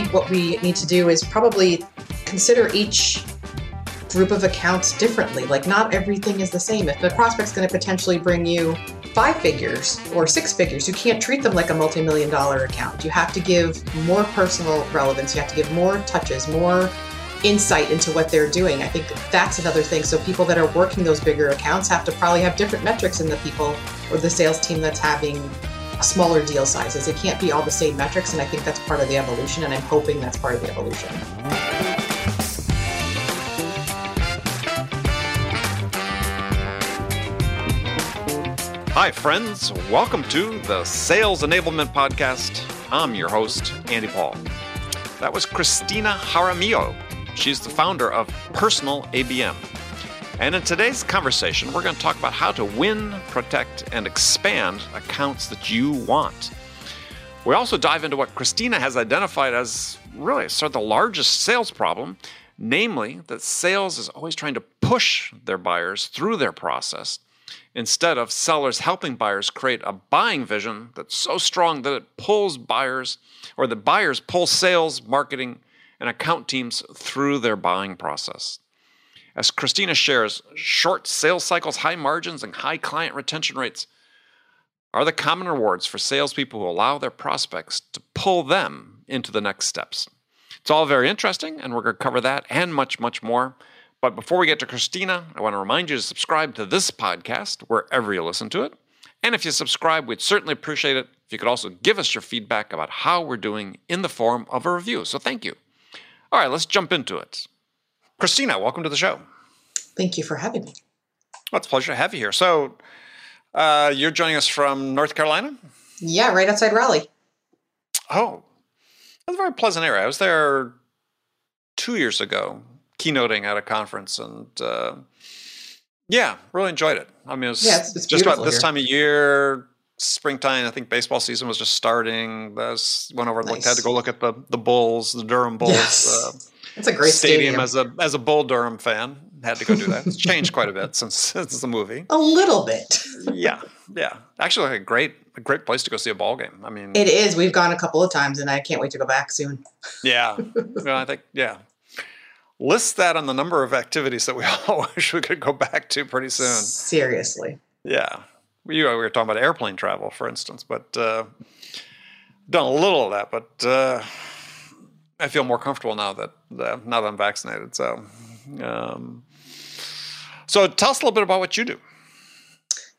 think what we need to do is probably consider each group of accounts differently. Like, not everything is the same. If the prospect's going to potentially bring you five figures or six figures, you can't treat them like a multi million dollar account. You have to give more personal relevance, you have to give more touches, more insight into what they're doing. I think that's another thing. So, people that are working those bigger accounts have to probably have different metrics than the people or the sales team that's having smaller deal sizes. It can't be all the same metrics, and I think that's part of the evolution, and I'm hoping that's part of the evolution. Hi, friends. Welcome to the Sales Enablement Podcast. I'm your host, Andy Paul. That was Christina Jaramillo. She's the founder of Personal ABM. And in today's conversation, we're going to talk about how to win, protect, and expand accounts that you want. We also dive into what Christina has identified as really sort of the largest sales problem, namely that sales is always trying to push their buyers through their process instead of sellers helping buyers create a buying vision that's so strong that it pulls buyers or the buyers pull sales, marketing, and account teams through their buying process. As Christina shares, short sales cycles, high margins, and high client retention rates are the common rewards for salespeople who allow their prospects to pull them into the next steps. It's all very interesting, and we're going to cover that and much, much more but before we get to Christina, I want to remind you to subscribe to this podcast wherever you listen to it. And if you subscribe, we'd certainly appreciate it if you could also give us your feedback about how we're doing in the form of a review. So thank you. All right, let's jump into it. Christina, welcome to the show. Thank you for having me. Well, it's a pleasure to have you here. So uh, you're joining us from North Carolina? Yeah, right outside Raleigh. Oh, that's a very pleasant area. I was there two years ago keynoting at a conference, and uh, yeah, really enjoyed it. I mean, it was yeah, it's, it's just about this here. time of year, springtime. I think baseball season was just starting. I went over, and nice. had to go look at the the Bulls, the Durham Bulls. Yes. Uh, it's a great stadium. stadium. As a as a Bull Durham fan, had to go do that. It's changed quite a bit since since the movie. A little bit. yeah, yeah. Actually, a great a great place to go see a ball game. I mean, it is. We've gone a couple of times, and I can't wait to go back soon. Yeah, well, I think yeah, list that on the number of activities that we all wish we could go back to pretty soon. Seriously. Yeah. We, we were talking about airplane travel, for instance, but uh, done a little of that, but uh, I feel more comfortable now that uh, now that I'm vaccinated. So, um, so tell us a little bit about what you do.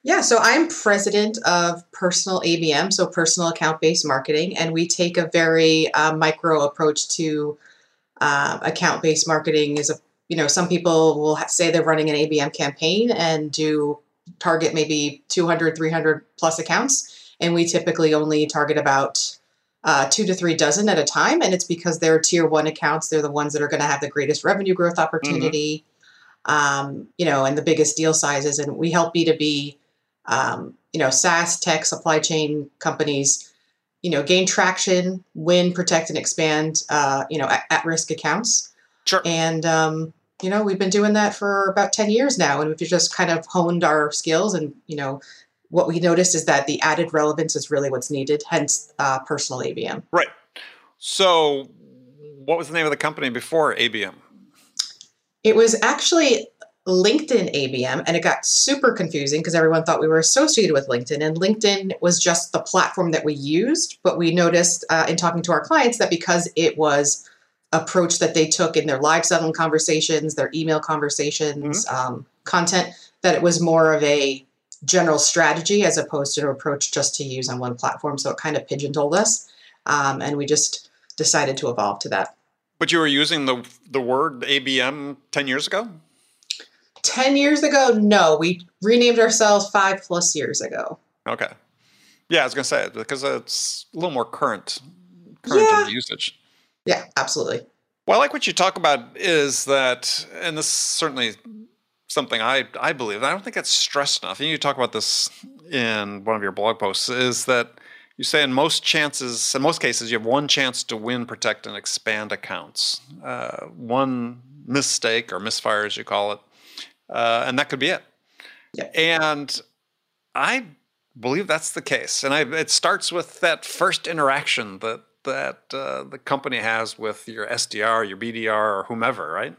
Yeah, so I'm president of Personal ABM, so personal account based marketing, and we take a very uh, micro approach to uh, account based marketing is a you know some people will say they're running an ABM campaign and do target maybe 200 300 plus accounts and we typically only target about uh, two to three dozen at a time and it's because they're tier one accounts they're the ones that are going to have the greatest revenue growth mm-hmm. opportunity mm-hmm. um, you know and the biggest deal sizes and we help b2b um, you know saas tech supply chain companies you know, gain traction, win, protect, and expand, uh, you know, at, risk accounts. Sure. And, um, you know, we've been doing that for about 10 years now. And we've just kind of honed our skills. And, you know, what we noticed is that the added relevance is really what's needed, hence uh, personal ABM. Right. So, what was the name of the company before ABM? It was actually LinkedIn ABM, and it got super confusing because everyone thought we were associated with LinkedIn. And LinkedIn was just the platform that we used, but we noticed uh, in talking to our clients that because it was approach that they took in their live selling conversations, their email conversations, mm-hmm. um, content, that it was more of a general strategy as opposed to an approach just to use on one platform. So it kind of pigeonholed us, um, and we just decided to evolve to that. But you were using the the word ABM ten years ago. 10 years ago, no. We renamed ourselves five plus years ago. Okay. Yeah, I was going to say it because it's a little more current, current yeah. usage. Yeah, absolutely. Well, I like what you talk about is that, and this certainly something I, I believe, and I don't think it's stressed enough. And you talk about this in one of your blog posts, is that you say in most chances, in most cases, you have one chance to win, protect, and expand accounts. Uh, one mistake or misfire, as you call it, uh, and that could be it. Yeah. And I believe that's the case, and I, it starts with that first interaction that that uh, the company has with your SDR, your BDR, or whomever, right?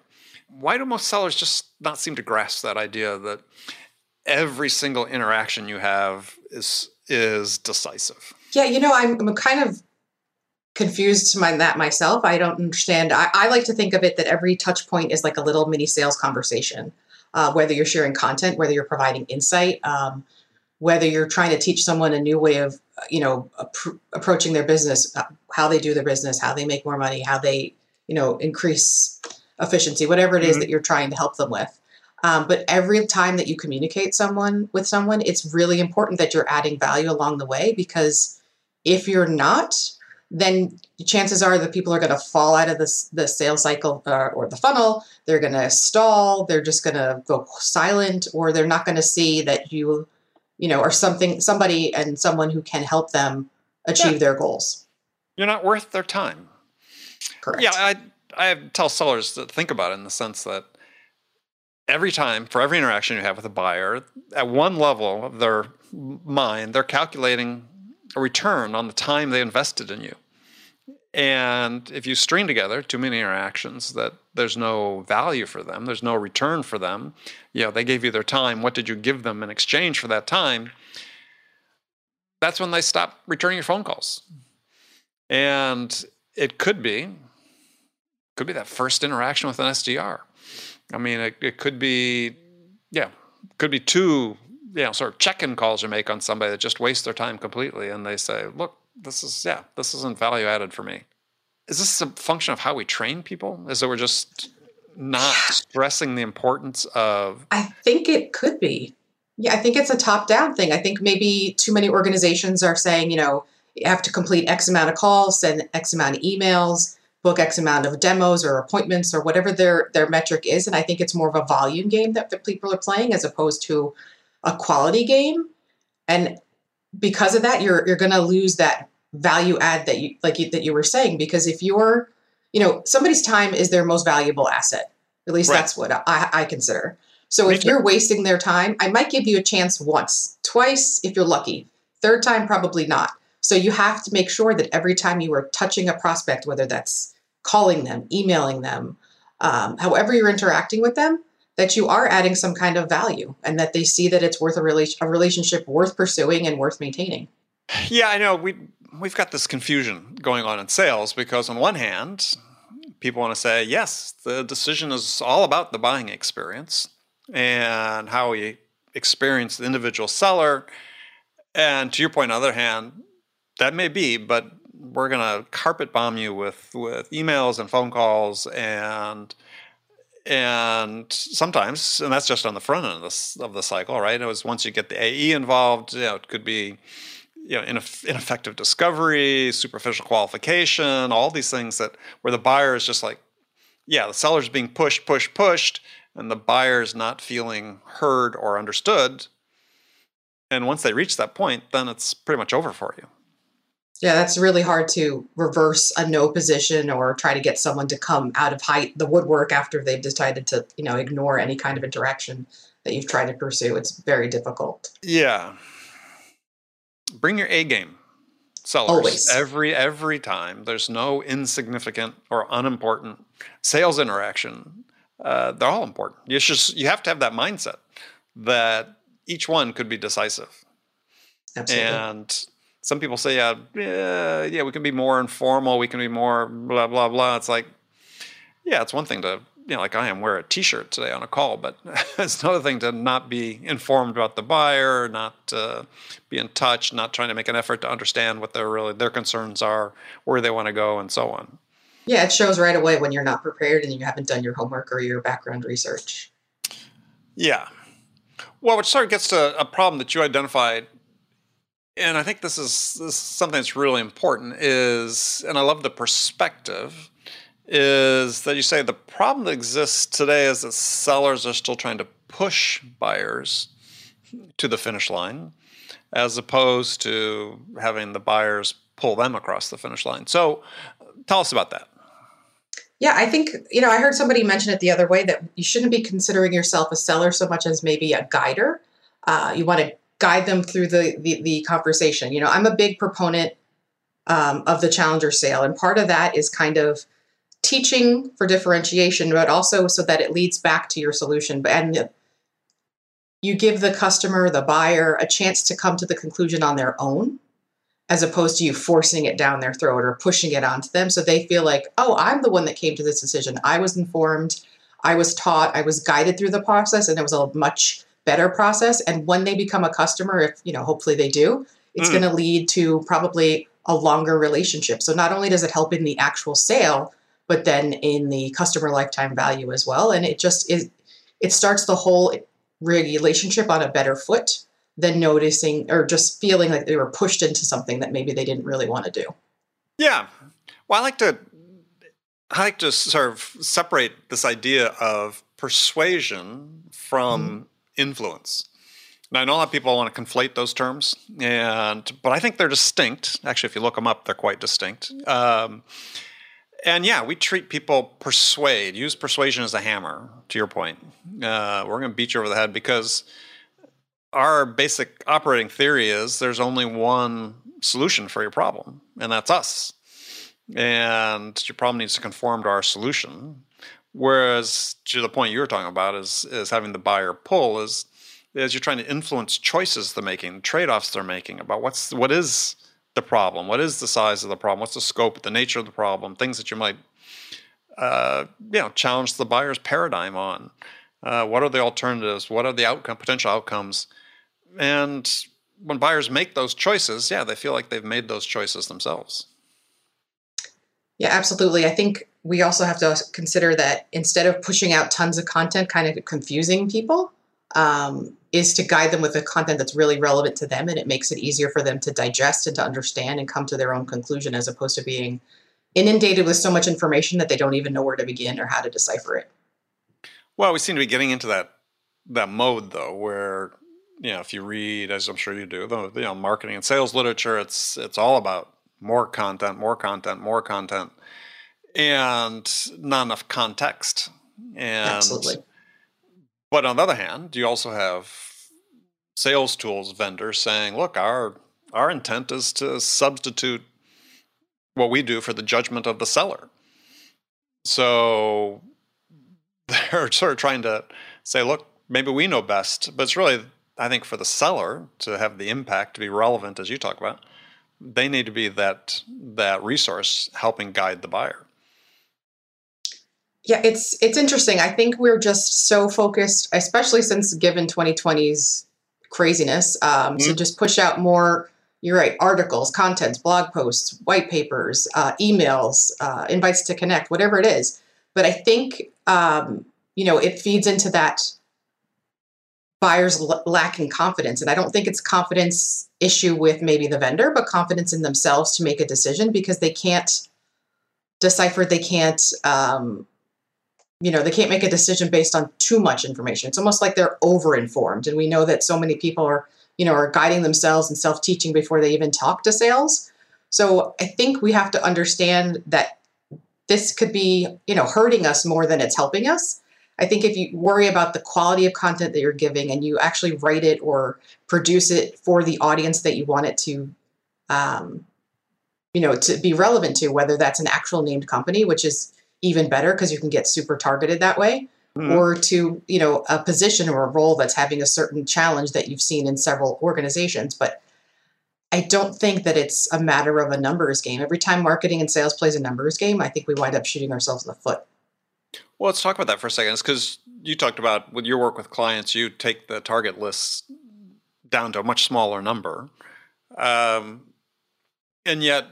Why do most sellers just not seem to grasp that idea that every single interaction you have is is decisive? Yeah, you know, I'm, I'm kind of confused to my, that myself. I don't understand. I, I, like to think of it that every touch point is like a little mini sales conversation, uh, whether you're sharing content, whether you're providing insight, um, whether you're trying to teach someone a new way of, you know, approaching their business, uh, how they do their business, how they make more money, how they, you know, increase efficiency, whatever it is mm-hmm. that you're trying to help them with. Um, but every time that you communicate someone with someone, it's really important that you're adding value along the way because if you're not, then chances are that people are going to fall out of the, the sales cycle uh, or the funnel. They're going to stall. They're just going to go silent, or they're not going to see that you, you know, are something, somebody and someone who can help them achieve yeah. their goals. You're not worth their time. Correct. Yeah, I I tell sellers to think about it in the sense that every time for every interaction you have with a buyer, at one level of their mind, they're calculating a return on the time they invested in you. And if you string together too many interactions that there's no value for them, there's no return for them, you know, they gave you their time, what did you give them in exchange for that time? That's when they stop returning your phone calls. And it could be, could be that first interaction with an SDR. I mean, it, it could be, yeah, could be two you know sort of check-in calls you make on somebody that just waste their time completely and they say look this is yeah this isn't value added for me. Is this a function of how we train people? Is that we're just not stressing the importance of i think it could be. Yeah i think it's a top down thing. I think maybe too many organizations are saying you know you have to complete x amount of calls send x amount of emails book x amount of demos or appointments or whatever their their metric is and i think it's more of a volume game that the people are playing as opposed to a quality game. And because of that you're you're going to lose that value add that you like you, that you were saying because if you're you know somebody's time is their most valuable asset. At least right. that's what I, I consider. So if you're wasting their time i might give you a chance once twice if you're lucky. Third time probably not. So you have to make sure that every time you are touching a prospect whether that's calling them emailing them um, however you're interacting with them that you are adding some kind of value and that they see that it's worth a, rela- a relationship worth pursuing and worth maintaining. Yeah, I know. We we've got this confusion going on in sales because on one hand, people want to say, yes, the decision is all about the buying experience and how we experience the individual seller. And to your point, on the other hand, that may be, but we're going to carpet bomb you with, with emails and phone calls and and sometimes, and that's just on the front end of the, of the cycle, right? It was once you get the AE involved, you know, it could be you know ineff- ineffective discovery, superficial qualification, all these things that where the buyer is just like, yeah, the seller's being pushed, pushed, pushed, and the buyer's not feeling heard or understood. And once they reach that point, then it's pretty much over for you. Yeah, that's really hard to reverse a no position or try to get someone to come out of height the woodwork after they've decided to, you know, ignore any kind of interaction that you've tried to pursue. It's very difficult. Yeah. Bring your A game. Sellers. Always. Every every time. There's no insignificant or unimportant sales interaction. Uh, they're all important. You just you have to have that mindset that each one could be decisive. Absolutely. And some people say, uh, yeah, yeah, we can be more informal. We can be more blah blah blah. It's like, yeah, it's one thing to you know, like I am, wear a T-shirt today on a call, but it's another thing to not be informed about the buyer, not uh, be in touch, not trying to make an effort to understand what their really their concerns are, where they want to go, and so on. Yeah, it shows right away when you're not prepared and you haven't done your homework or your background research. Yeah. Well, which sort of gets to a problem that you identified and I think this is, this is something that's really important is, and I love the perspective, is that you say the problem that exists today is that sellers are still trying to push buyers to the finish line as opposed to having the buyers pull them across the finish line. So tell us about that. Yeah, I think, you know, I heard somebody mention it the other way that you shouldn't be considering yourself a seller so much as maybe a guider. Uh, you want to guide them through the, the, the conversation. You know, I'm a big proponent um, of the challenger sale. And part of that is kind of teaching for differentiation, but also so that it leads back to your solution. And you give the customer, the buyer, a chance to come to the conclusion on their own, as opposed to you forcing it down their throat or pushing it onto them. So they feel like, oh, I'm the one that came to this decision. I was informed, I was taught, I was guided through the process, and it was a much better process. And when they become a customer, if you know, hopefully they do, it's mm. going to lead to probably a longer relationship. So not only does it help in the actual sale, but then in the customer lifetime value as well. And it just is, it starts the whole relationship on a better foot than noticing or just feeling like they were pushed into something that maybe they didn't really want to do. Yeah. Well, I like to I like to sort of separate this idea of persuasion from mm-hmm. Influence. Now, I know a lot of people want to conflate those terms, and but I think they're distinct. Actually, if you look them up, they're quite distinct. Um, and yeah, we treat people persuade, use persuasion as a hammer, to your point. Uh, we're going to beat you over the head because our basic operating theory is there's only one solution for your problem, and that's us. And your problem needs to conform to our solution. Whereas, to the point you were talking about, is is having the buyer pull is is you're trying to influence choices they're making, trade offs they're making about what's what is the problem? What is the size of the problem? What's the scope, the nature of the problem? Things that you might, uh, you know, challenge the buyer's paradigm on. Uh, what are the alternatives? What are the outcome, potential outcomes? And when buyers make those choices, yeah, they feel like they've made those choices themselves. Yeah, absolutely. I think we also have to consider that instead of pushing out tons of content, kind of confusing people, um, is to guide them with the content that's really relevant to them and it makes it easier for them to digest and to understand and come to their own conclusion as opposed to being inundated with so much information that they don't even know where to begin or how to decipher it. Well, we seem to be getting into that that mode though where you know if you read as I'm sure you do the you know marketing and sales literature it's it's all about more content, more content, more content and not enough context. And Absolutely but on the other hand, you also have sales tools vendors saying, look, our our intent is to substitute what we do for the judgment of the seller. So they're sort of trying to say, look, maybe we know best, but it's really, I think, for the seller to have the impact to be relevant, as you talk about, they need to be that that resource helping guide the buyer. Yeah, it's it's interesting. I think we're just so focused, especially since given 2020's craziness, um, mm-hmm. to just push out more. You're right, articles, contents, blog posts, white papers, uh, emails, uh, invites to connect, whatever it is. But I think um, you know it feeds into that buyers l- lacking confidence, and I don't think it's confidence issue with maybe the vendor, but confidence in themselves to make a decision because they can't decipher, they can't um, you know they can't make a decision based on too much information. It's almost like they're over informed and we know that so many people are you know are guiding themselves and self-teaching before they even talk to sales. So i think we have to understand that this could be you know hurting us more than it's helping us. I think if you worry about the quality of content that you're giving and you actually write it or produce it for the audience that you want it to um, you know to be relevant to whether that's an actual named company which is even better because you can get super targeted that way mm-hmm. or to you know a position or a role that's having a certain challenge that you've seen in several organizations. But i don't think that it's a matter of a numbers game. Every time marketing and sales plays a numbers game i think we wind up shooting ourselves in the foot. Well let's talk about that for a second. Because you talked about with your work with clients you take the target lists down to a much smaller number. Um, and yet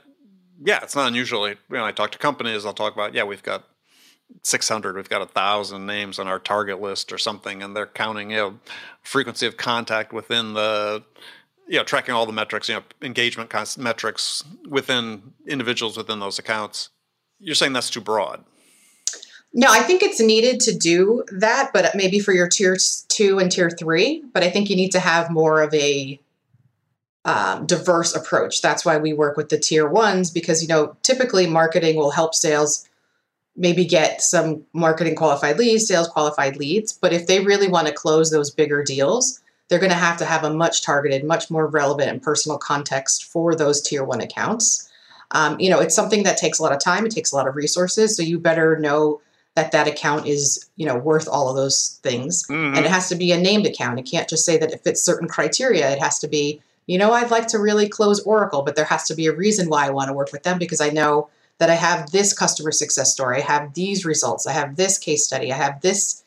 yeah, it's not unusual. When I talk to companies, I'll talk about, yeah, we've got 600, we've got a thousand names on our target list or something, and they're counting, you know, frequency of contact within the, you know, tracking all the metrics, you know, engagement metrics within individuals within those accounts. You're saying that's too broad. No, I think it's needed to do that, but maybe for your tier two and tier three. But I think you need to have more of a um, diverse approach. That's why we work with the tier ones because you know typically marketing will help sales maybe get some marketing qualified leads, sales qualified leads, but if they really want to close those bigger deals, they're going to have to have a much targeted, much more relevant and personal context for those tier one accounts. Um, you know, it's something that takes a lot of time. It takes a lot of resources. So you better know that that account is, you know, worth all of those things. Mhm. And it has to be a named account. It can't just say that it fits certain criteria. It has to be, you know, I'd like to really close Oracle, but there has to be a reason why I want to work with them because I know that I have this customer success story. I have these results. I have this case study. I have this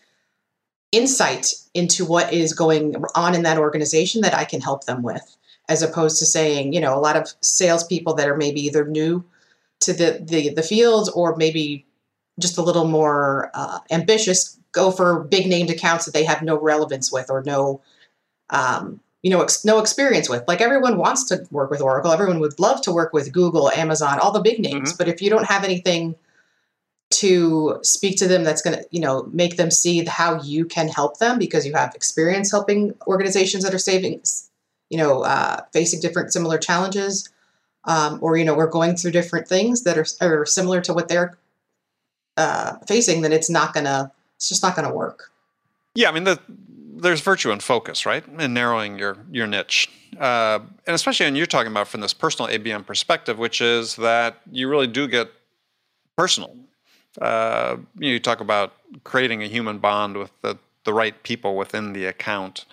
insight into what is going on in that organization that I can help them with, as opposed to saying, you know, a lot of salespeople that are maybe either new to the the, the field or maybe just a little more uh, ambitious go for big named accounts that they have no relevance with or no um, you know ex- no experience with. Like everyone wants to work with oracle. Everyone would love to work with google amazon all the big names. But if you don't have anything to speak to them that's going to you know make them see how you can help them because you have experience helping organizations that are saving you know uh, facing different similar challenges um, or you know we're going through different things that are, are similar to what they're uh, facing then it's not gonna it's just not gonna work. Yeah, I mean, the, there's virtue in focus, right, in narrowing your your niche, uh, and especially when you're talking about from this personal ABM perspective, which is that you really do get personal. Uh, you, know, you talk about creating a human bond with the the right people within the account,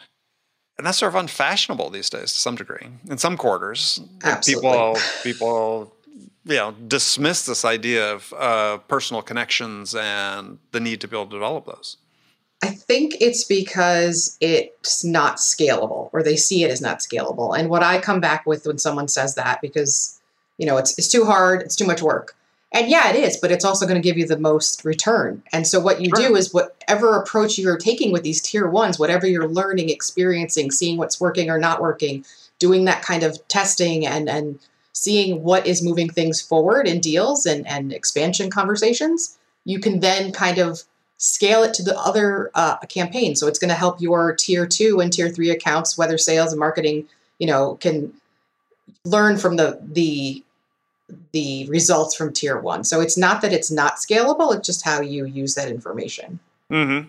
and that's sort of unfashionable these days to some degree. In some quarters, Absolutely. people people you know dismiss this idea of uh, personal connections and the need to be able to develop those. I think it's because it's not scalable, or they see it as not scalable. And what I come back with when someone says that, because you know it's it's too hard, it's too much work. And yeah, it is, but it's also going to give you the most return. And so what you Sure. do is whatever approach you're taking with these tier ones, whatever you're learning, experiencing, seeing what's working or not working, doing that kind of testing and and seeing what is moving things forward in deals and, and expansion conversations, you can then kind of scale it to the other uh, campaign. So it's going to help your tier two and tier three accounts, whether sales and marketing, you know, can learn from the the the results from tier one. So it's not that it's not scalable; it's just how you use that information. Mm-hmm.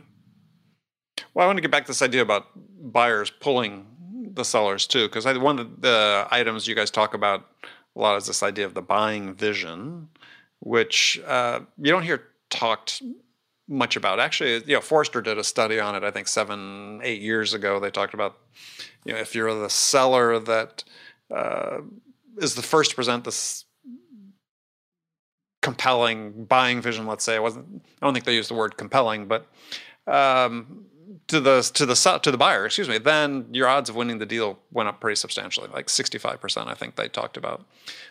Well, I want to get back to this idea about buyers pulling the sellers too, because one of the items you guys talk about a lot is this idea of the buying vision, which uh, you don't hear talked much about. Actually, you know, Forrester did a study on it. I think seven, eight years ago. They talked about, you know, if you're the seller that uh, is the first to present this compelling buying vision. Let's say I wasn't. I don't think they used the word compelling, but um, to the to the to the buyer, excuse me, then your odds of winning the deal went up pretty substantially, like sixty five percent. I think they talked about.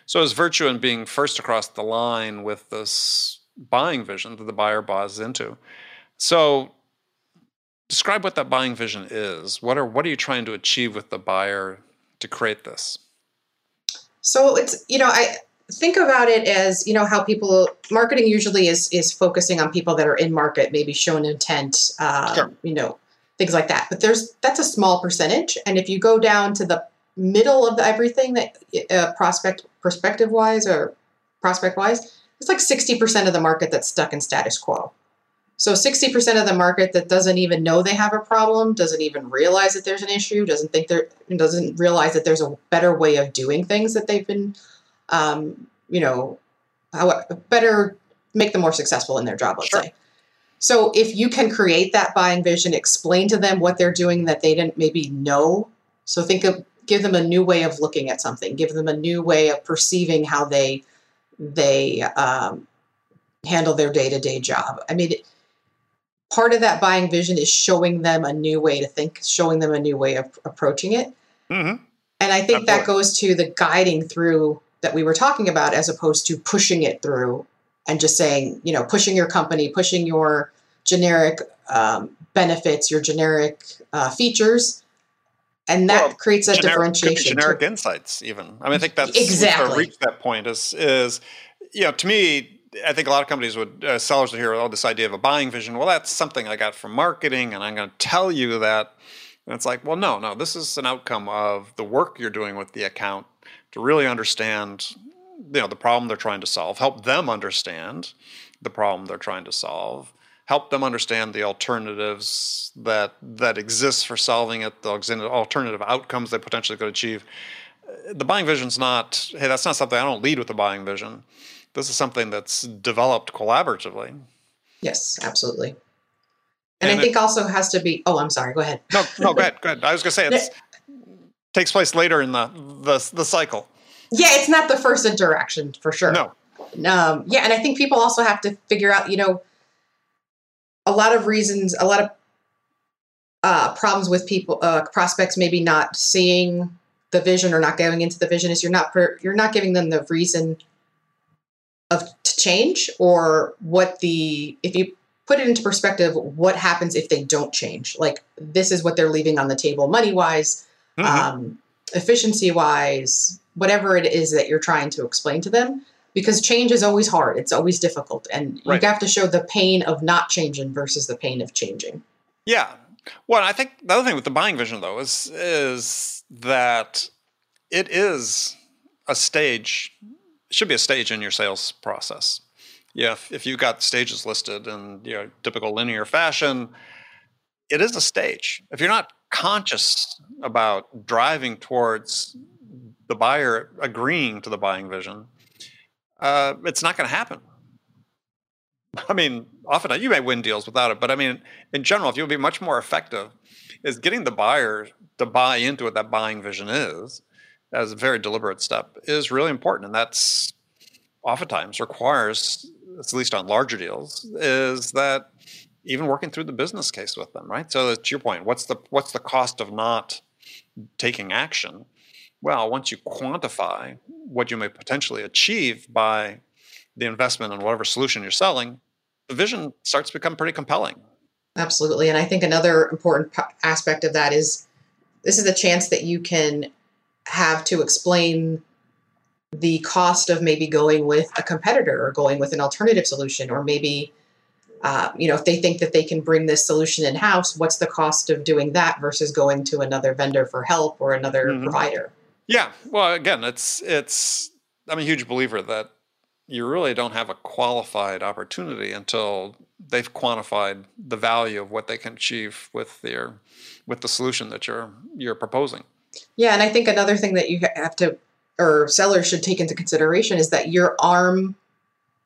So as virtue in being first across the line with this buying vision that the buyer buys into. So describe what that buying vision is. What are what are you trying to achieve with the buyer to create this? So it's you know I think about it as you know how people marketing usually is is focusing on people that are in market, maybe shown intent, uh, Sure. you know things like that. But there's that's a small percentage, and if you go down to the middle of everything that uh, prospect perspective wise or prospect wise, it's like sixty percent of the market that's stuck in status quo. So 60% of the market that doesn't even know they have a problem, doesn't even realize that there's an issue, doesn't think there doesn't realize that there's a better way of doing things that they've been um, you know, how better make them more successful in their job, let's Sure. say. So if you can create that buying vision, explain to them what they're doing that they didn't maybe know. So think of give them a new way of looking at something, give them a new way of perceiving how they they um, handle their day to day job. I mean, part of that buying vision is showing them a new way to think, showing them a new way of approaching it. Mm-hmm. And I think that goes to the guiding through that we were talking about as opposed to pushing it through and just saying, you know, pushing your company, pushing your generic um, benefits, your generic uh, features. And that Well, creates a generic, differentiation. too. generic insights even i mean i think that's Exactly. reached that point is is you know to me i think a lot of companies would uh, sellers would hear oh this idea of a buying vision well that's something i got from marketing and i'm going to tell you that and it's like well no no this is an outcome of the work you're doing with the account to really understand you know the problem they're trying to solve help them understand the problem they're trying to solve help them understand the alternatives that that exist for solving it the alternative outcomes they potentially could achieve the buying vision's not, hey, that's not something I don't lead with the buying vision. This is something that's developed collaboratively. Yes, absolutely. And, and I think it, also has to be. Oh, I'm sorry. Go ahead. No, no, go ahead. Go ahead. I was going to say it takes place later in the, the the cycle. Yeah, it's not the first interaction for sure. No. Um, yeah, and I think people also have to figure out. You know, lot of reasons, a lot of uh, problems with people, uh, prospects maybe not seeing the vision or not going into the vision is you're not per, you're not giving them the reason of to change or what the if you put it into perspective what happens if they don't change like this is what they're leaving on the table money wise mm-hmm. um, efficiency wise whatever it is that you're trying to explain to them because change is always hard it's always difficult and right. you have to show the pain of not changing versus the pain of changing yeah well i think the other thing with the buying vision though is is that it is a stage It should be a stage in your sales process. Yeah, if, if you've got stages listed in you know typical linear fashion, it is a stage. If you're not conscious about driving towards the buyer agreeing to the buying vision, uh, it's not going to happen. I mean, often you may win deals without it, but I mean, in general, if you'll be much more effective, is getting the buyer to buy into what that buying vision is as a very deliberate step is really important, and that's oftentimes requires, at least on larger deals, is that even working through the business case with them, right? So to your point, what's the what's the cost of not taking action? Well, once you quantify what you may potentially achieve by the investment in whatever solution you're selling, the vision starts to become pretty compelling. Absolutely, and I think another important aspect of that is this is a chance that you can have to explain the cost of maybe going with a competitor or going with an alternative solution or maybe uh, you know if they think that they can bring this solution in house what's the cost of doing that versus going to another vendor for help or another mm-hmm. provider yeah well again it's it's i'm a huge believer that you really don't have a qualified opportunity until they've quantified the value of what they can achieve with their with the solution that you're you're proposing yeah, and I think another thing that you have to or sellers should take into consideration is that you arm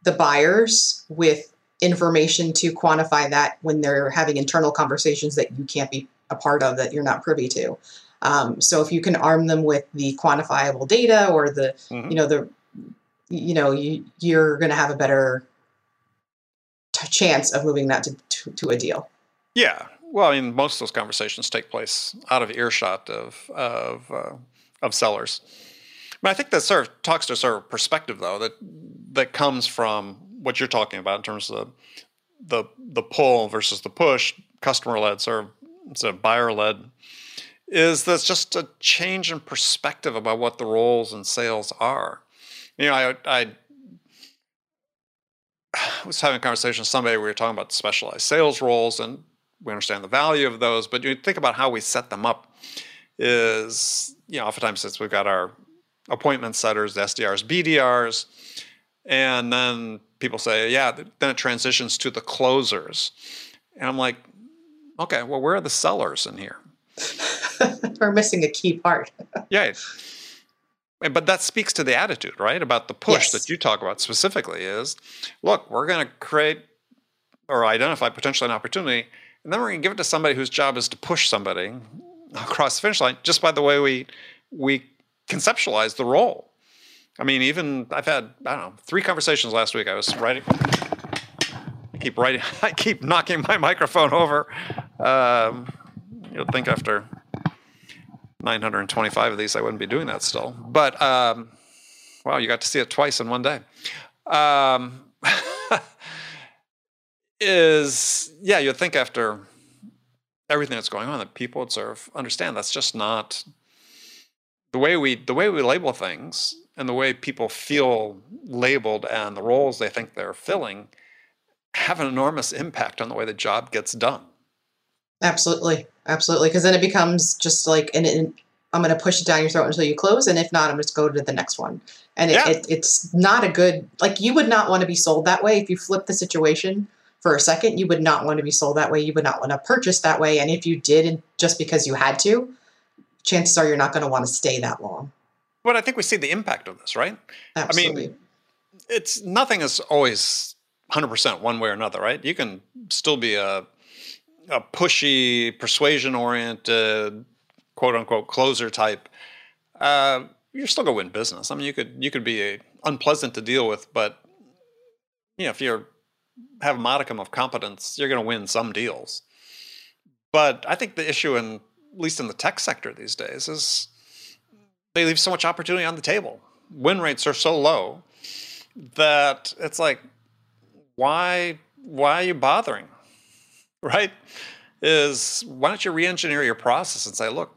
the buyers with information to quantify that when they're having internal conversations that you can't be a part of that you're not privy to. Um, so if you can arm them with the quantifiable data or the mm-hmm. you know the you know you, you're going to have a better t- chance of moving that to, to, to a deal. Yeah, well, I mean, most of those conversations take place out of earshot of of uh, of sellers. But I think that sort of talks to a sort of perspective, though, that that comes from what you're talking about in terms of the the the pull versus the push, customer led, sort of instead of buyer led, is that's just a change in perspective about what the roles in sales are. You know, I, I was having a conversation with somebody. We were talking about specialized sales roles, and we understand the value of those, but you think about how we set them up is, you know, oftentimes since we've got our appointment setters, SDRs, BDRs, and then people say, yeah, then it transitions to the closers. And I'm like, okay, well, where are the sellers in here? We're missing a key part. yes. But that speaks to the attitude, right? About the push yes. that you talk about specifically is look, we're going to create or identify potentially an opportunity and then we're going to give it to somebody whose job is to push somebody across the finish line just by the way we we conceptualize the role. I mean, even I've had I don't know three conversations last week. I was writing, I keep writing, I keep knocking my microphone over. Um, you'll think after 925 of these, I wouldn't be doing that still. But um, wow, you got to see it twice in one day. Um, is yeah, you'd think after everything that's going on that people would sort of understand that's just not the way we the way we label things and the way people feel labeled and the roles they think they're filling have an enormous impact on the way the job gets done. Absolutely, absolutely, because then it becomes just like an, an I'm going to push it down your throat until you close, and if not, I'm just go to the next one. And it, yeah. it, it's not a good like you would not want to be sold that way if you flip the situation for a second, you would not want to be sold that way. You would not want to purchase that way. And if you did, just because you had to, chances are you're not going to want to stay that long. but I think we see the impact of this, right? Absolutely. I mean, it's nothing is always 100% one way or another, right? You can still be a a pushy, persuasion oriented, quote unquote closer type. Uh, you're still gonna win business. I mean, you could you could be a, unpleasant to deal with, but you know, if you have a modicum of competence, you're gonna win some deals. But I think the issue in at least in the tech sector these days is they leave so much opportunity on the table. Win rates are so low that it's like, why why are you bothering? Right? Is why don't you re-engineer your process and say, look,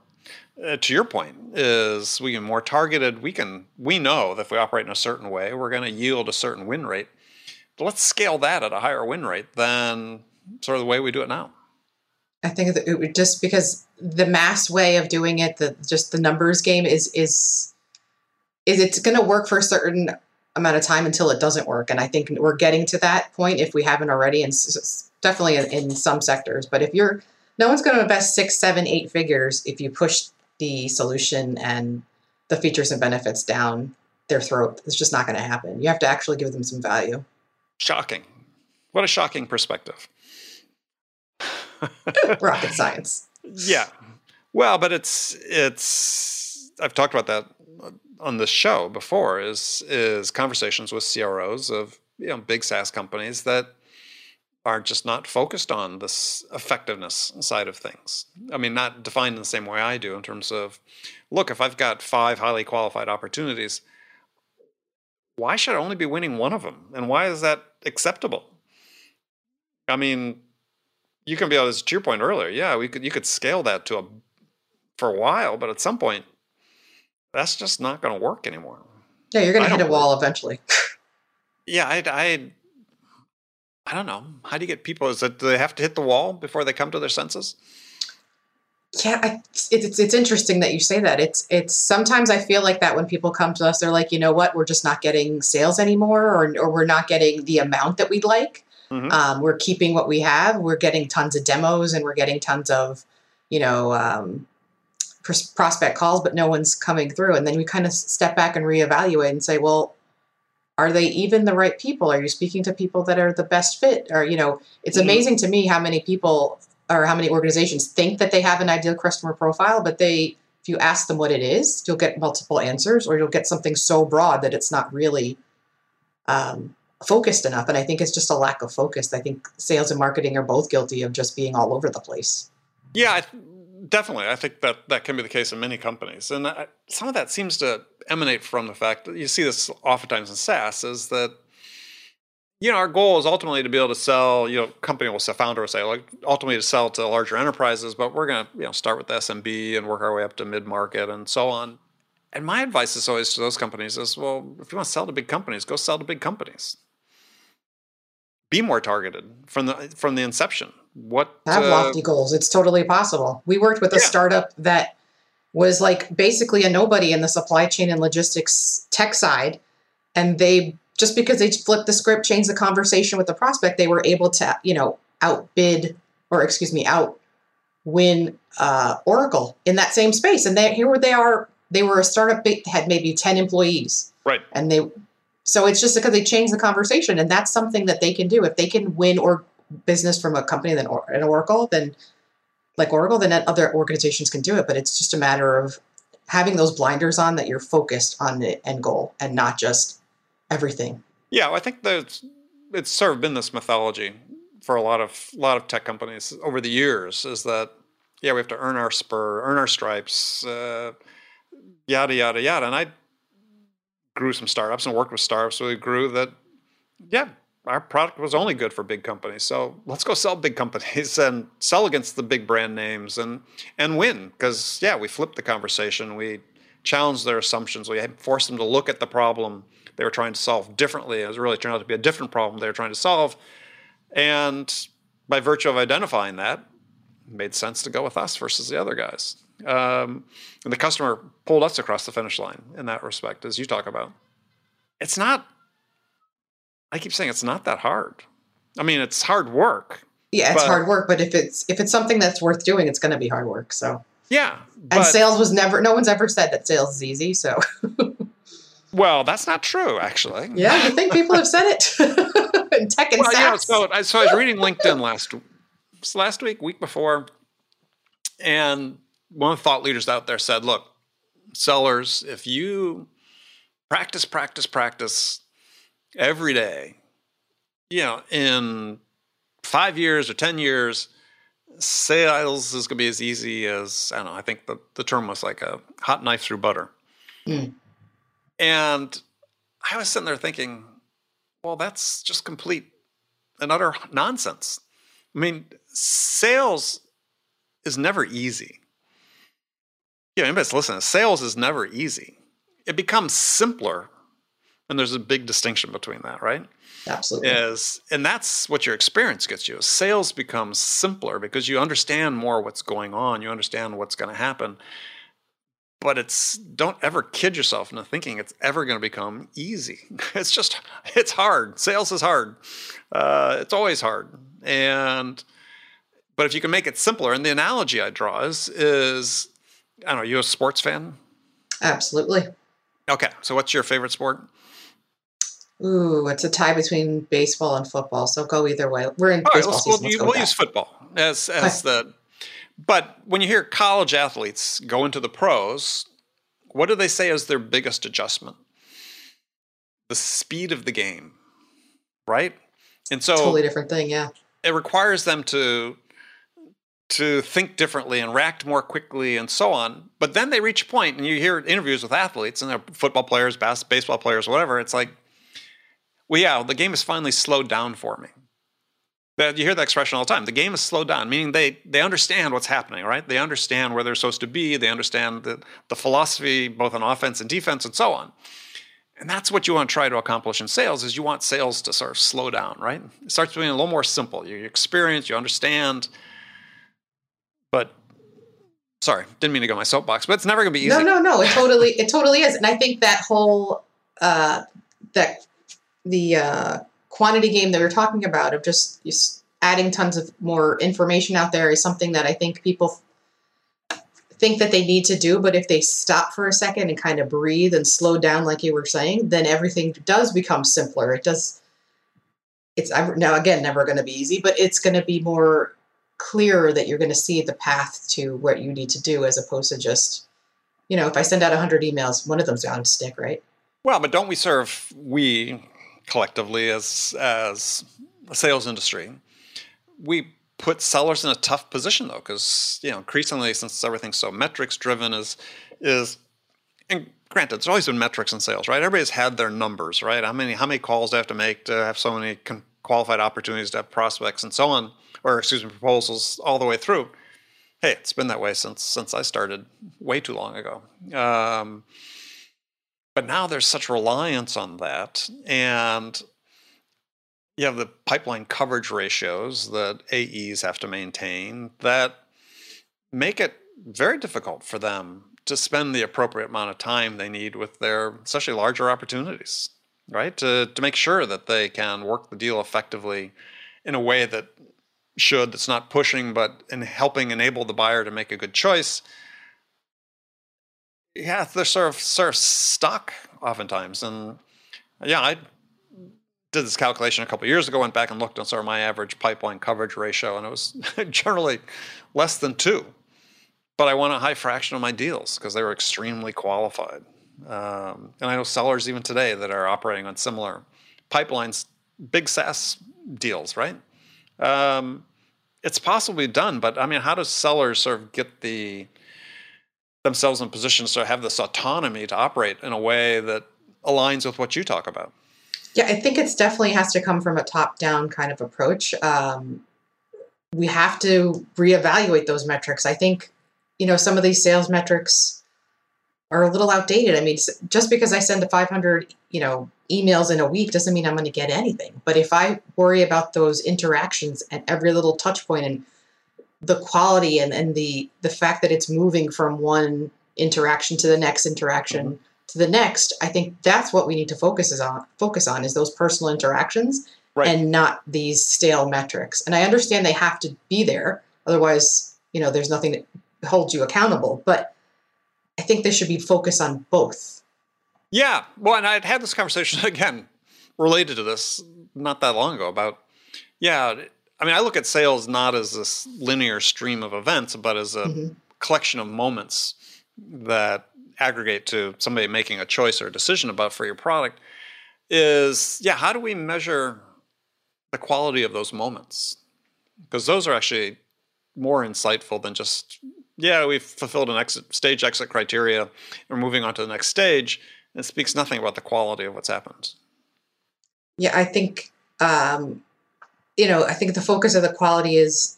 uh, to your point, is we can more targeted. We can we know that if we operate in a certain way, we're going to yield a certain win rate. But let's scale that at a higher win rate than sort of the way we do it now. I think that it would just because the mass way of doing it, the just the numbers game is is is it's going to work for a certain amount of time until it doesn't work, and I think we're getting to that point if we haven't already, and definitely in, in some sectors. But if you're no one's going to invest six, seven, eight figures if you push the solution and the features and benefits down their throat. It's just not going to happen. You have to actually give them some value. Shocking. What a shocking perspective. Rocket science. Yeah. Well, but it's it's I've talked about that on this show before is is conversations with CROs of you know big SaaS companies that are just not focused on this effectiveness side of things. I mean, not defined in the same way I do in terms of, look, if I've got five highly qualified opportunities, why should I only be winning one of them? And why is that acceptable? I mean, you can be oh, able to, to your point earlier, yeah, we could you could scale that to a for a while, but at some point, that's just not going to work anymore. Yeah, you're going to hit a wall eventually. yeah, I, I I don't know. How do you get people? Is it do they have to hit the wall before they come to their senses? Yeah, I, it's it's interesting that you say that. It's it's sometimes I feel like that when people come to us, they're like, you know what, we're just not getting sales anymore, or or we're not getting the amount that we'd like. Mm-hmm. Um, we're keeping what we have. We're getting tons of demos, and we're getting tons of, you know, um, prospect calls, but no one's coming through. And then we kind of step back and reevaluate and say, well, are they even the right people? Are you speaking to people that are the best fit? Or you know it's mm-hmm. amazing to me how many people or how many organizations think that they have an ideal customer profile but they if you ask them what it is you'll get multiple answers or you'll get something so broad that it's not really um, focused enough. And i think it's just a lack of focus. I think sales and marketing are both guilty of just being all over the place. Yeah definitely. I think that that can be the case in many companies. And I, some of that seems to emanate from the fact that you see this oftentimes in SaaS is that you know our goal is ultimately to be able to sell. You know, company will say, founder will say, like ultimately to sell to larger enterprises, but we're going to you know start with SMB and work our way up to mid market and so on. And my advice is always to those companies is, well, if you want to sell to big companies, go sell to big companies. Be more targeted from the from the inception. What have uh, lofty goals? It's totally possible. We worked with a yeah. startup that was like basically a nobody in the supply chain and logistics tech side. And they just because they flipped the script, changed the conversation with the prospect, they were able to, you know, outbid or excuse me, out win uh, Oracle in that same space. And they, here where they are, they were a startup that had maybe 10 employees. Right. And they, so it's just because they changed the conversation. And that's something that they can do. If they can win or business from a company than an Oracle, then like Oracle, then other organizations can do it. But it's just a matter of having those blinders on that you're focused on the end goal and not just everything. Yeah, I think that it's sort of been this mythology for a lot of lot of tech companies over the years is that yeah we have to earn our spur, earn our stripes, uh, yada yada yada. And I grew some startups and worked with startups, so we grew that. Yeah, our product was only good for big companies. So let's go sell big companies and sell against the big brand names and and win. Because yeah, we flipped the conversation. We challenged their assumptions. We forced them to look at the problem they were trying to solve differently. It was really turned out to be a different problem they were trying to solve. And by virtue of identifying that, made sense to go with us versus the other guys. Um, and the customer pulled us across the finish line in that respect, as you talk about. It's not I keep saying it's not that hard. I mean, it's hard work. Yeah, it's hard work, but if it's if it's something that's worth doing, it's going to be hard work. So Yeah. and sales was never. No one's ever said that sales is easy. So Well, that's not true, actually. yeah, you think people have said it in tech and Well, yeah. So, I- so I was reading LinkedIn last last week, week before, and one of the thought leaders out there said, "Look, sellers, if you practice, practice, practice every day, you know, in five years or ten years." Sales is going to be as easy as I don't know. I think the, the term was like a hot knife through butter. Mm. And I was sitting there thinking, well, that's just complete and utter nonsense. I mean, sales is never easy. Yeah, anybody's listening, sales is never easy. It becomes simpler, and there's a big distinction between that, right? Absolutely. Is and that's what your experience gets you. Sales becomes simpler because you understand more what's going on, you understand what's going to happen. But it's don't ever kid yourself into thinking it's ever going to become easy. It's just it's hard. Sales is hard. Uh, it's always hard. And but if you can make it simpler, and the analogy I draw is is I don't know, you a sports fan? Absolutely. Okay, so what's your favorite sport? Ooh, it's a tie between baseball and football. So go either way. We're in All right, baseball let's, season. we'll, we'll use football as as the. But when you hear college athletes go into the pros, what do they say is their biggest adjustment? The speed of the game, right? And so totally different thing. Yeah. it requires them to to think differently and react more quickly and so on. But then they reach a point, and you hear interviews with athletes and they're football players, bas- baseball players, whatever. It's like, well, yeah, the game is finally slowed down for me. You hear that expression all the time. The game is slowed down, meaning they they understand what's happening, right? They understand where they're supposed to be. They understand the the philosophy, both on offense and defense, and so on. And that's what you want to try to accomplish in sales is you want sales to sort of slow down, right? It starts being a little more simple. You experience, you understand. But sorry, didn't mean to go on my soapbox, but it's never going to be easy. No, no, no. It totally, it totally is. And I think that whole, uh, that the uh, quantity game that we're talking about of just, just adding tons of more information out there is something that I think people think that they need to do. But if they stop for a second and kind of breathe and slow down, like you were saying, then everything does become simpler. It does. It's now again never going to be easy, but it's going to be more clearer that you're going to see the path to what you need to do as opposed to just you know if i send out 100 emails one of them's going to stick right Well, but don't we serve we collectively as as a sales industry? We put sellers in a tough position though, because you know increasingly since everything's so metrics driven is is and granted, there's always been metrics in sales, right? Everybody's had their numbers, right? How many how many calls do I have to make to have so many con- qualified opportunities to have prospects and so on, or excuse me, proposals all the way through. Hey, it's been that way since since I started way too long ago. Um, but now there's such reliance on that, and you have the pipeline coverage ratios that AEs have to maintain that make it very difficult for them to spend the appropriate amount of time they need with their especially larger opportunities, right? To to make sure that they can work the deal effectively in a way that should that's not pushing but in helping enable the buyer to make a good choice yeah, they're sort of sort of stuck oftentimes. And yeah, I did this calculation a couple years ago, went back and looked on sort of my average pipeline coverage ratio, and it was generally less than two. But I won a high fraction of my deals because they were extremely qualified. Um, and I know sellers even today that are operating on similar pipelines, big SaaS deals, right? Um, it's possibly done, but I mean, how does sellers sort of get the themselves in positions to have this autonomy to operate in a way that aligns with what you talk about. yeah i think it's definitely has to come from a top down kind of approach um, we have to reevaluate those metrics i think you know some of these sales metrics are a little outdated i mean just because i send 500 you know emails in a week doesn't mean i'm going to get anything but if i worry about those interactions at every little touch point and the quality and, and the the fact that it's moving from one interaction to the next interaction mm-hmm. to the next i think that's what we need to focus is on focus on is those personal interactions Right. and not these stale metrics and i understand they have to be there otherwise you know there's nothing to hold you accountable. But I think there should be focus on both. Yeah. Well, and I'd had this conversation again related to this not that long ago about, yeah, I mean, I look at sales not as this linear stream of events, but as a mm-hmm. collection of moments that aggregate to somebody making a choice or a decision about for your product. Is yeah, how do we measure the quality of those moments? Because those are actually more insightful than just yeah, we've fulfilled an exit stage exit criteria. We're moving on to the next stage. It speaks nothing about the quality of what's happened. Yeah, I think um, you know, I think the focus of the quality is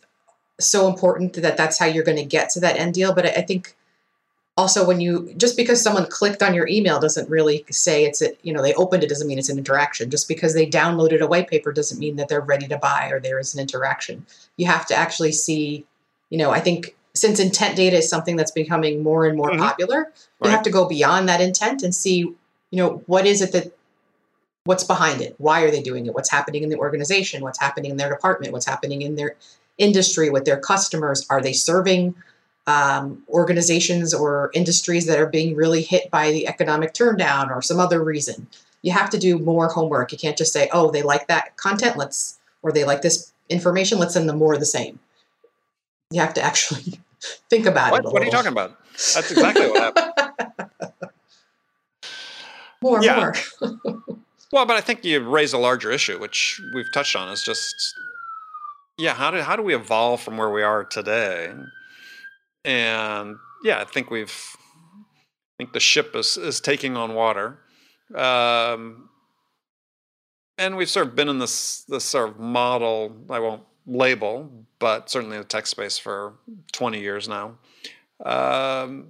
so important that that's how you're going to get to that end deal. But I think also when you just because someone clicked on your email doesn't really say it's a you know they opened it doesn't mean it's an interaction just because they downloaded a white paper doesn't mean that they're ready to buy or there is an interaction you have to actually see you know i think since intent data is something that's becoming more and more mm-hmm. popular you right. have to go beyond that intent and see you know what is it that what's behind it why are they doing it what's happening in the organization what's happening in their department what's happening in their industry with their customers are they serving um, organizations or industries that are being really hit by the economic turndown or some other reason. You have to do more homework. You can't just say, "Oh, they like that content. Let's," or "They like this information. Let's send them more of the same." You have to actually think about what? it. what are you talking about? That's exactly what happened. more, more. well, but I think you raise a larger issue, which we've touched on, is just yeah, how do how do we evolve from where we are today and yeah, I think we've I think the ship is is taking on water. Um, and we've sort of been in this this sort of model I won't label, but certainly in the tech space for 20 years now. Um,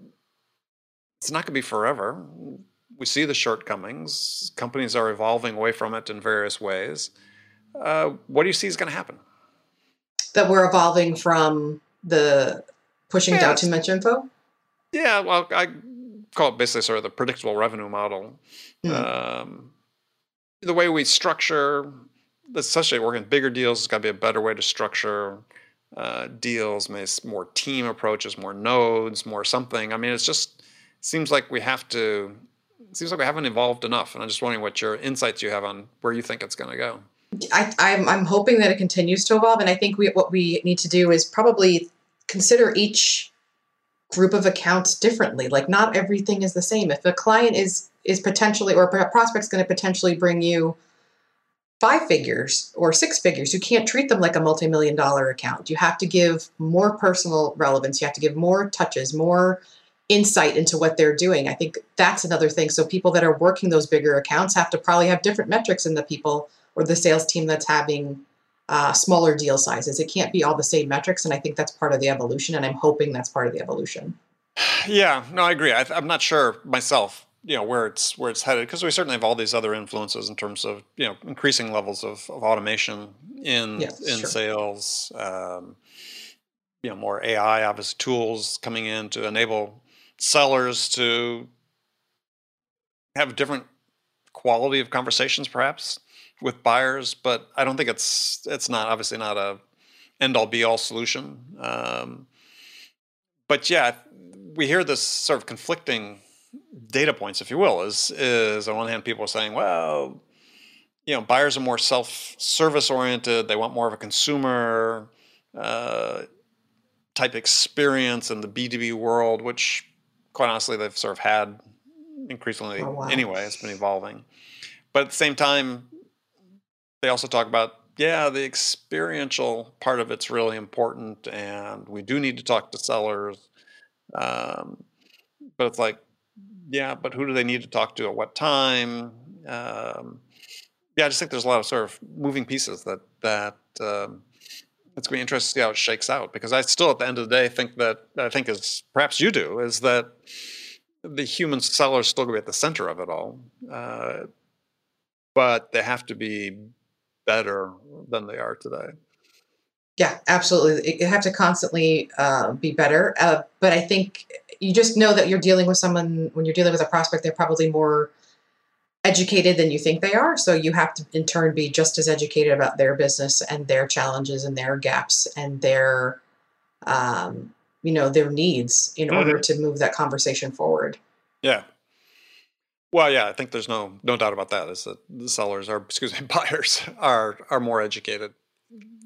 it's not going to be forever. We see the shortcomings. Companies are evolving away from it in various ways. Uh, what do you see is going to happen? That we're evolving from the pushing yeah, down too much info? Yeah, well, I call it basically sort of the predictable revenue model. Mm. Um, the way we structure, especially working bigger deals, it's got to be a better way to structure uh, deals, maybe more team approaches, more nodes, more something. I mean, it's just seems like we have to. seems like we haven't evolved enough, and I'm just wondering what your insights you have on where you think it's going to go. I, I'm, I'm hoping that it continues to evolve, and I think we, what we need to do is probably consider each group of accounts differently. Like not everything is the same. If a client is is potentially or a prospect's going to potentially bring you five figures or six figures, you can't treat them like a multi-million dollar account. You have to give more personal relevance. You have to give more touches, more insight into what they're doing. I think that's another thing. So people that are working those bigger accounts have to probably have different metrics than the people or the sales team that's having uh, smaller deal sizes. It can't be all the same metrics, and I think that's part of the evolution. And I'm hoping that's part of the evolution. Yeah, no, I agree. I, am not sure myself, you know, where it's where it's headed because we certainly have all these other influences in terms of you know increasing levels of, of automation in yes, in sure. sales. Um, you know, more AI, obviously, tools coming in to enable sellers to have different quality of conversations, perhaps with buyers, but I don't think it's it's not obviously not a end all be all solution. Um, but yeah, we hear this sort of conflicting data points, if you will. Is is on one hand people are saying, well, you know, buyers are more self service oriented. They want more of a consumer uh, type experience in the B two B world, which quite honestly they've sort of had increasingly oh, wow. anyway. It's been evolving, but at the same time, they also talk about yeah the experiential part of it's really important and we do need to talk to sellers um, but it's like yeah but who do they need to talk to at what time um, yeah i just think there's a lot of sort of moving pieces that that um, it's going to be interesting to see how it shakes out because i still at the end of the day think that i think as perhaps you do is that the human seller is still going to be at the center of it all uh, but they have to be better than they are today. Yeah, absolutely. You have to constantly uh, be better. Uh, but I think you just know that you're dealing with someone, when you're dealing with a prospect, they're probably more educated than you think they are. So you have to, in turn, be just as educated about their business and their challenges and their gaps and their, um, you know their needs in Mhm. order to move that conversation forward. Yeah. Well, yeah, I think there's no no doubt about that. Is that the sellers are, excuse me, buyers are are more educated.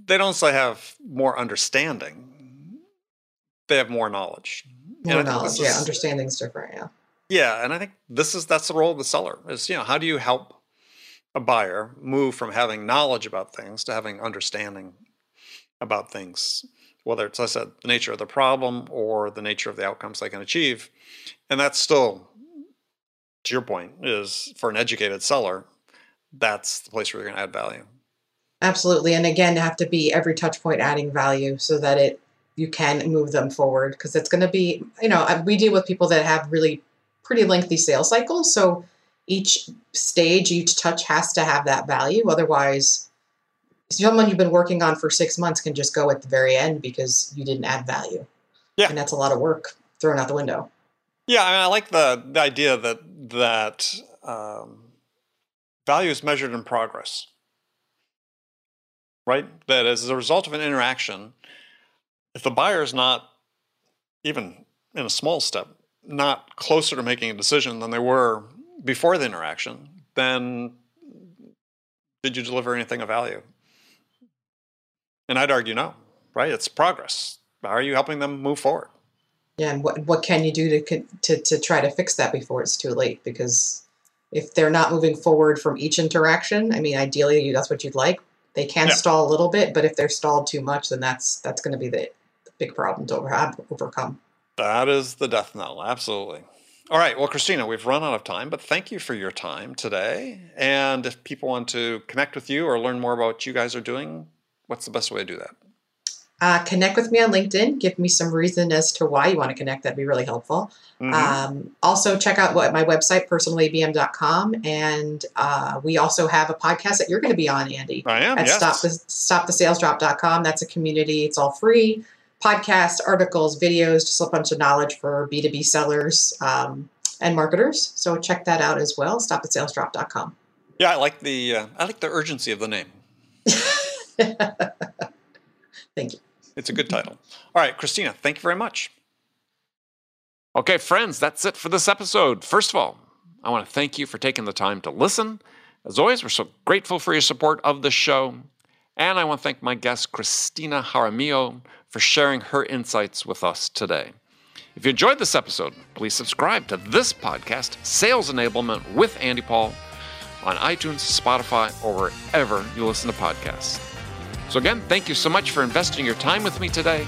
They don't say have more understanding. They have more knowledge. And More think knowledge, yeah, is- understanding's different, yeah. Yeah, and I think this is that's the role of the seller. Is you know how do you help a buyer move from having knowledge about things to having understanding about things, whether it's, as I said, the nature of the problem or the nature of the outcomes they can achieve. And that's still, to your point, is for an educated seller, that's the place where you're going to add value. Absolutely. And again, have to be every touch point adding value so that it you can move them forward because it's going to be, you know, we deal with people that have really pretty lengthy sales cycles. So each stage, each touch has to have that value. Otherwise, someone you've been working on for six months can just go at the very end because you didn't add value. Yeah. And that's a lot of work thrown out the window. Yeah, I, mean, I like the, the idea that that um, value is measured in progress, right? That as a result of an interaction, if the buyer is not even in a small step, not closer to making a decision than they were before the interaction, then did you deliver anything of value? And I'd argue no, right? It's progress. Are you helping them move forward? Yeah, and what what can you do to to to try to fix that before it's too late? Because if they're not moving forward from each interaction, I mean, ideally you- that's what you'd like. They can Yeah. stall a little bit, but if they're stalled too much, then that's that's going to be the big problem to over, overcome. That is the death knell, absolutely. All right, well, Kristina, we've run out of time, but thank you for your time today. And if people want to connect with you or learn more about what you guys are doing, what's the best way to do that? Uh, connect with me on LinkedIn. Give me some reason as to why you want to connect. That'd be really helpful. Mhm. Um, also, check out what my website, personalabm.com. And uh, we also have a podcast that you're going to be on, Andy. I am, at yes. stop the stopthesalesdrop.com. That's a community. It's all free. Podcasts, articles, videos, just a bunch of knowledge for B2B sellers um, and marketers. So check that out as well. Stopthesalesdrop.com. Yeah, I like the uh, I like the urgency of the name. Thank you. It's a good title. All right, Kristina, thank you very much. Okay, friends, that's it for this episode. First of all, I want to thank you for taking the time to listen. As always, we're so grateful for your support of the show. And I want to thank my guest, Kristina Jaramillo, for sharing her insights with us today. If you enjoyed this episode, please subscribe to this podcast, Sales Enablement with Andy Paul, on iTunes, Spotify, or wherever you listen to podcasts. So, again, thank you so much for investing your time with me today.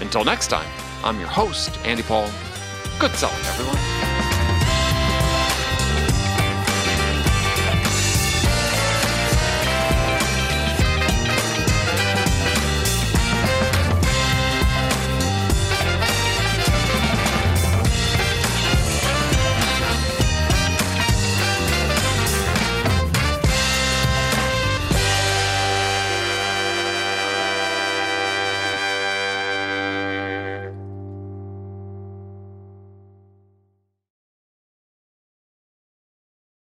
Until next time, I'm your host, Andy Paul. Good selling, everyone.